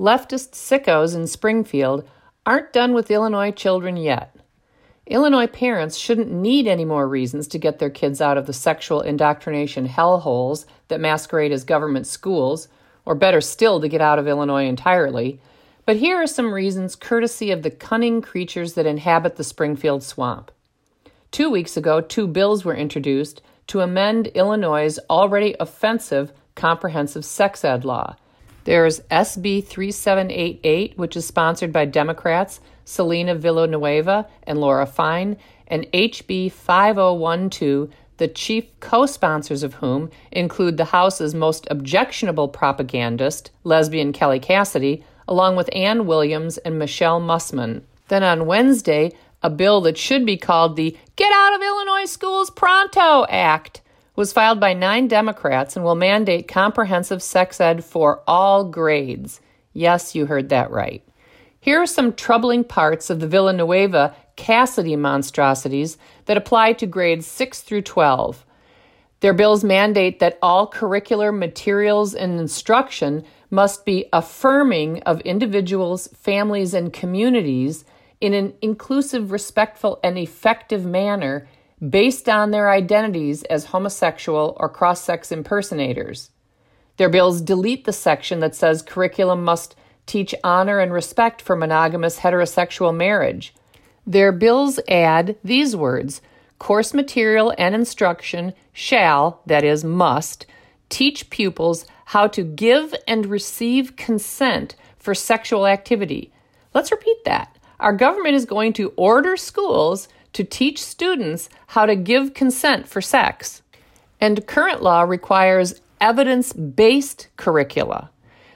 leftist sickos in Springfield aren't done with Illinois children yet. Illinois parents shouldn't need any more reasons to get their kids out of the sexual indoctrination hellholes that masquerade as government schools, or better still, to get out of Illinois entirely. But here are some reasons courtesy of the cunning creatures that inhabit the Springfield swamp. Two weeks ago, two bills were introduced to amend Illinois' already offensive comprehensive sex ed law. There's SB 3788, which is sponsored by Democrats Celina Villanueva and Laura Fine, and HB 5012, the chief co sponsors of whom include the House's most objectionable propagandist, lesbian Kelly Cassidy, along with Ann Williams and Michelle Mussman. Then on Wednesday, a bill that should be called the Get Out of Illinois Schools Pronto Act was filed by nine Democrats and will mandate comprehensive sex ed for all grades. Yes, you heard that right. Here are some troubling parts of the Villanueva Cassidy monstrosities that apply to grades 6 through 12. Their bills mandate that all curricular materials and instruction must be affirming of individuals, families, and communities in an inclusive, respectful, and effective manner based on their identities as homosexual or cross sex impersonators. Their bills delete the section that says curriculum must teach honor and respect for monogamous heterosexual marriage. Their bills add these words course material and instruction shall, that is, must, teach pupils how to give and receive consent for sexual activity. Let's repeat that. Our government is going to order schools to teach students how to give consent for sex. And current law requires evidence based curricula.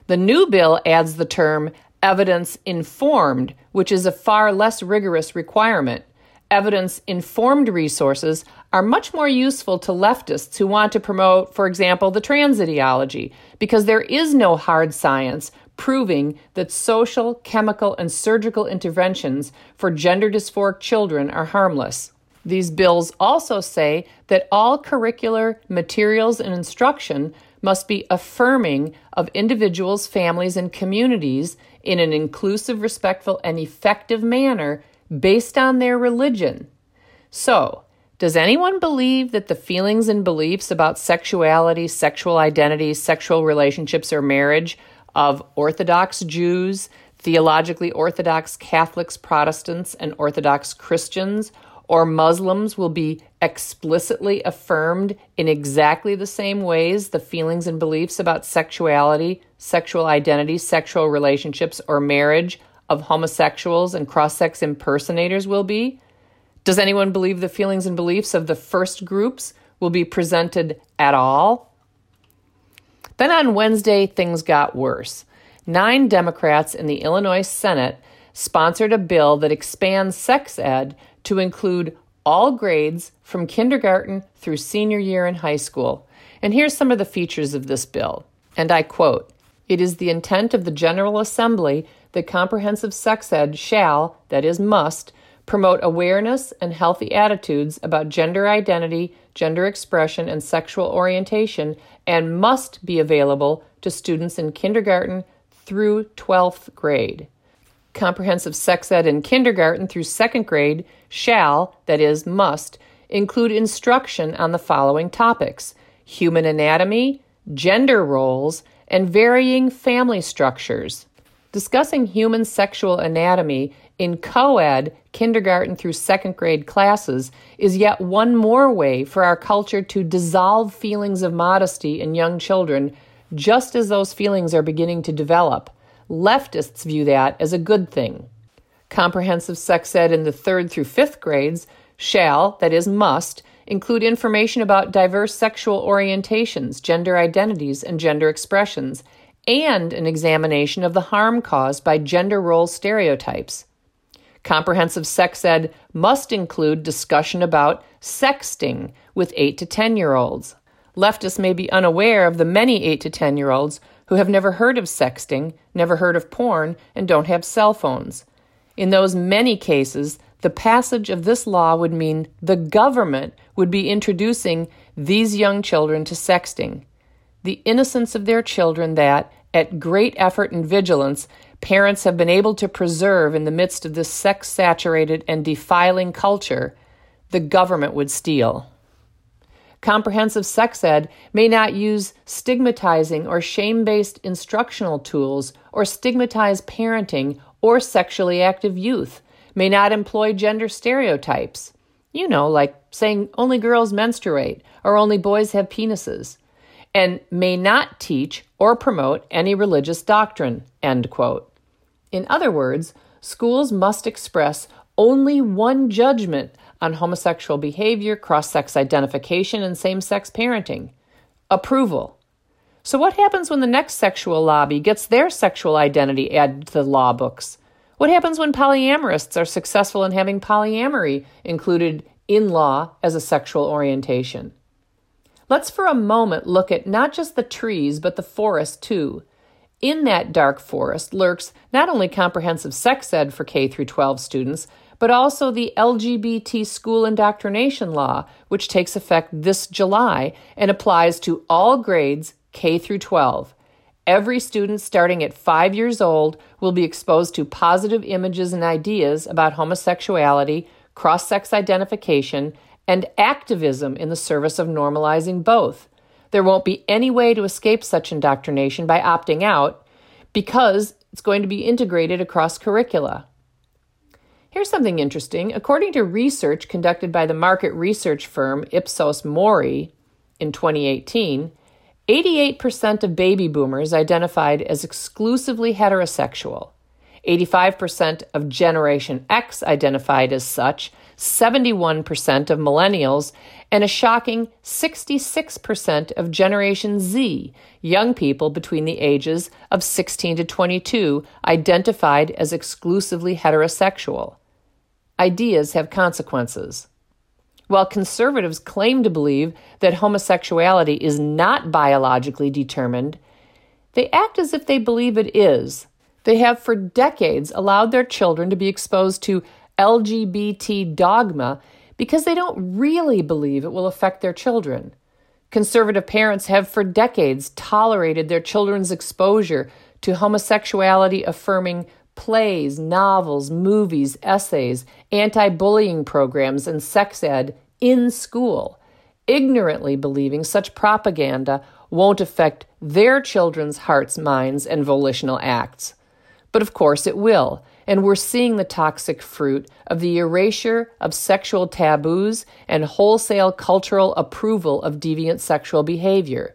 The new bill adds the term evidence informed, which is a far less rigorous requirement. Evidence informed resources are much more useful to leftists who want to promote, for example, the trans ideology, because there is no hard science proving that social, chemical, and surgical interventions for gender dysphoric children are harmless. These bills also say that all curricular materials and instruction must be affirming of individuals, families, and communities in an inclusive, respectful, and effective manner based on their religion. So, does anyone believe that the feelings and beliefs about sexuality, sexual identity, sexual relationships, or marriage of Orthodox Jews, theologically Orthodox Catholics, Protestants, and Orthodox Christians or Muslims will be explicitly affirmed in exactly the same ways the feelings and beliefs about sexuality, sexual identity, sexual relationships, or marriage of homosexuals and cross sex impersonators will be? Does anyone believe the feelings and beliefs of the first groups will be presented at all? Then on Wednesday, things got worse. Nine Democrats in the Illinois Senate sponsored a bill that expands sex ed to include all grades from kindergarten through senior year in high school. And here's some of the features of this bill. And I quote It is the intent of the General Assembly that comprehensive sex ed shall, that is, must, promote awareness and healthy attitudes about gender identity, gender expression, and sexual orientation, and must be available to students in kindergarten through 12th grade comprehensive sex ed in kindergarten through second grade shall, that is, must, include instruction on the following topics human anatomy, gender roles, and varying family structures. Discussing human sexual anatomy in co ed kindergarten through second grade classes is yet one more way for our culture to dissolve feelings of modesty in young children, just as those feelings are beginning to develop. Leftists view that as a good thing. Comprehensive sex ed in the third through fifth grades shall, that is, must, include information about diverse sexual orientations, gender identities, and gender expressions, and an examination of the harm caused by gender role stereotypes. Comprehensive sex ed must include discussion about sexting with 8 to 10 year olds. Leftists may be unaware of the many 8 to 10 year olds who have never heard of sexting, never heard of porn, and don't have cell phones. In those many cases, the passage of this law would mean the government would be introducing these young children to sexting. The innocence of their children that, at great effort and vigilance, parents have been able to preserve in the midst of this sex saturated and defiling culture, the government would steal. Comprehensive sex ed may not use stigmatizing or shame based instructional tools or stigmatize parenting or sexually active youth, may not employ gender stereotypes. You know, like saying only girls menstruate or only boys have penises, and may not teach or promote any religious doctrine. End quote. In other words, schools must express only one judgment on homosexual behavior, cross sex identification, and same sex parenting approval. So, what happens when the next sexual lobby gets their sexual identity added to the law books? What happens when polyamorists are successful in having polyamory included in law as a sexual orientation? Let's for a moment look at not just the trees, but the forest too. In that dark forest lurks not only comprehensive sex ed for K through 12 students, but also the LGBT school indoctrination law, which takes effect this July and applies to all grades K through 12. Every student starting at five years old will be exposed to positive images and ideas about homosexuality, cross sex identification, and activism in the service of normalizing both. There won't be any way to escape such indoctrination by opting out because it's going to be integrated across curricula. Here's something interesting. According to research conducted by the market research firm Ipsos Mori in 2018, 88% of baby boomers identified as exclusively heterosexual. 85% of Generation X identified as such, 71% of millennials, and a shocking 66% of Generation Z, young people between the ages of 16 to 22, identified as exclusively heterosexual ideas have consequences. While conservatives claim to believe that homosexuality is not biologically determined, they act as if they believe it is. They have for decades allowed their children to be exposed to LGBT dogma because they don't really believe it will affect their children. Conservative parents have for decades tolerated their children's exposure to homosexuality affirming plays, novels, movies, essays, anti bullying programs, and sex ed in school, ignorantly believing such propaganda won't affect their children's hearts, minds, and volitional acts. But of course it will, and we're seeing the toxic fruit of the erasure of sexual taboos and wholesale cultural approval of deviant sexual behavior.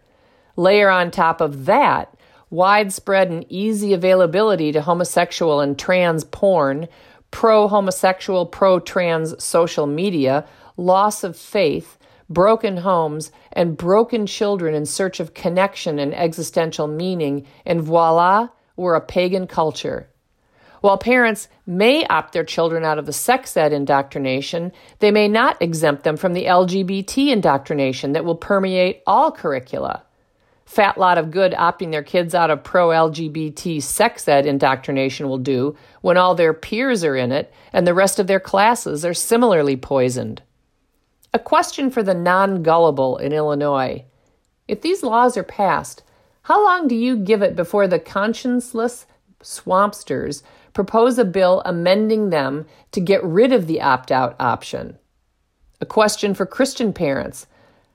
Layer on top of that widespread and easy availability to homosexual and trans porn, pro homosexual, pro trans social media, loss of faith, broken homes, and broken children in search of connection and existential meaning, and voila, we're a pagan culture. While parents may opt their children out of the sex ed indoctrination, they may not exempt them from the LGBT indoctrination that will permeate all curricula fat lot of good opting their kids out of pro LGBT sex ed indoctrination will do when all their peers are in it and the rest of their classes are similarly poisoned. A question for the non gullible in Illinois. If these laws are passed, how long do you give it before the conscienceless swampsters propose a bill amending them to get rid of the opt out option? A question for Christian parents.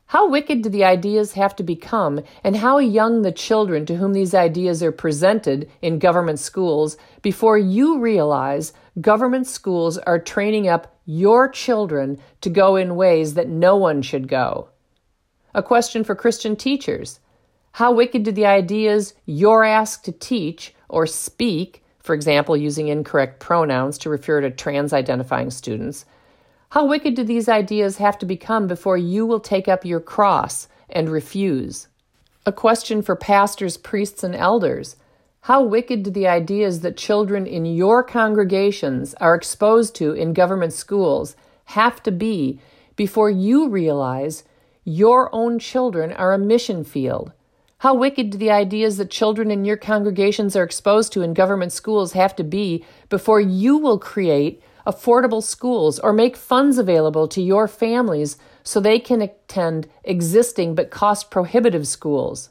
How wicked do the ideas have to become, and how young the children to whom these ideas are presented in government schools before you realize government schools are training up your children to go in ways that no one should go? A question for Christian teachers. How wicked do the ideas you're asked to teach or speak, for example, using incorrect pronouns to refer to trans identifying students, how wicked do these ideas have to become before you will take up your cross and refuse? A question for pastors, priests, and elders. How wicked do the ideas that children in your congregations are exposed to in government schools have to be before you realize your own children are a mission field? How wicked do the ideas that children in your congregations are exposed to in government schools have to be before you will create affordable schools, or make funds available to your families so they can attend existing but cost prohibitive schools.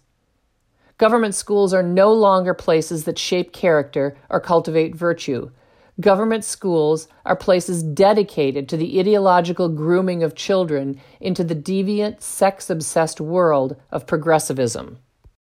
Government schools are no longer places that shape character or cultivate virtue. Government schools are places dedicated to the ideological grooming of children into the deviant, sex obsessed world of progressivism.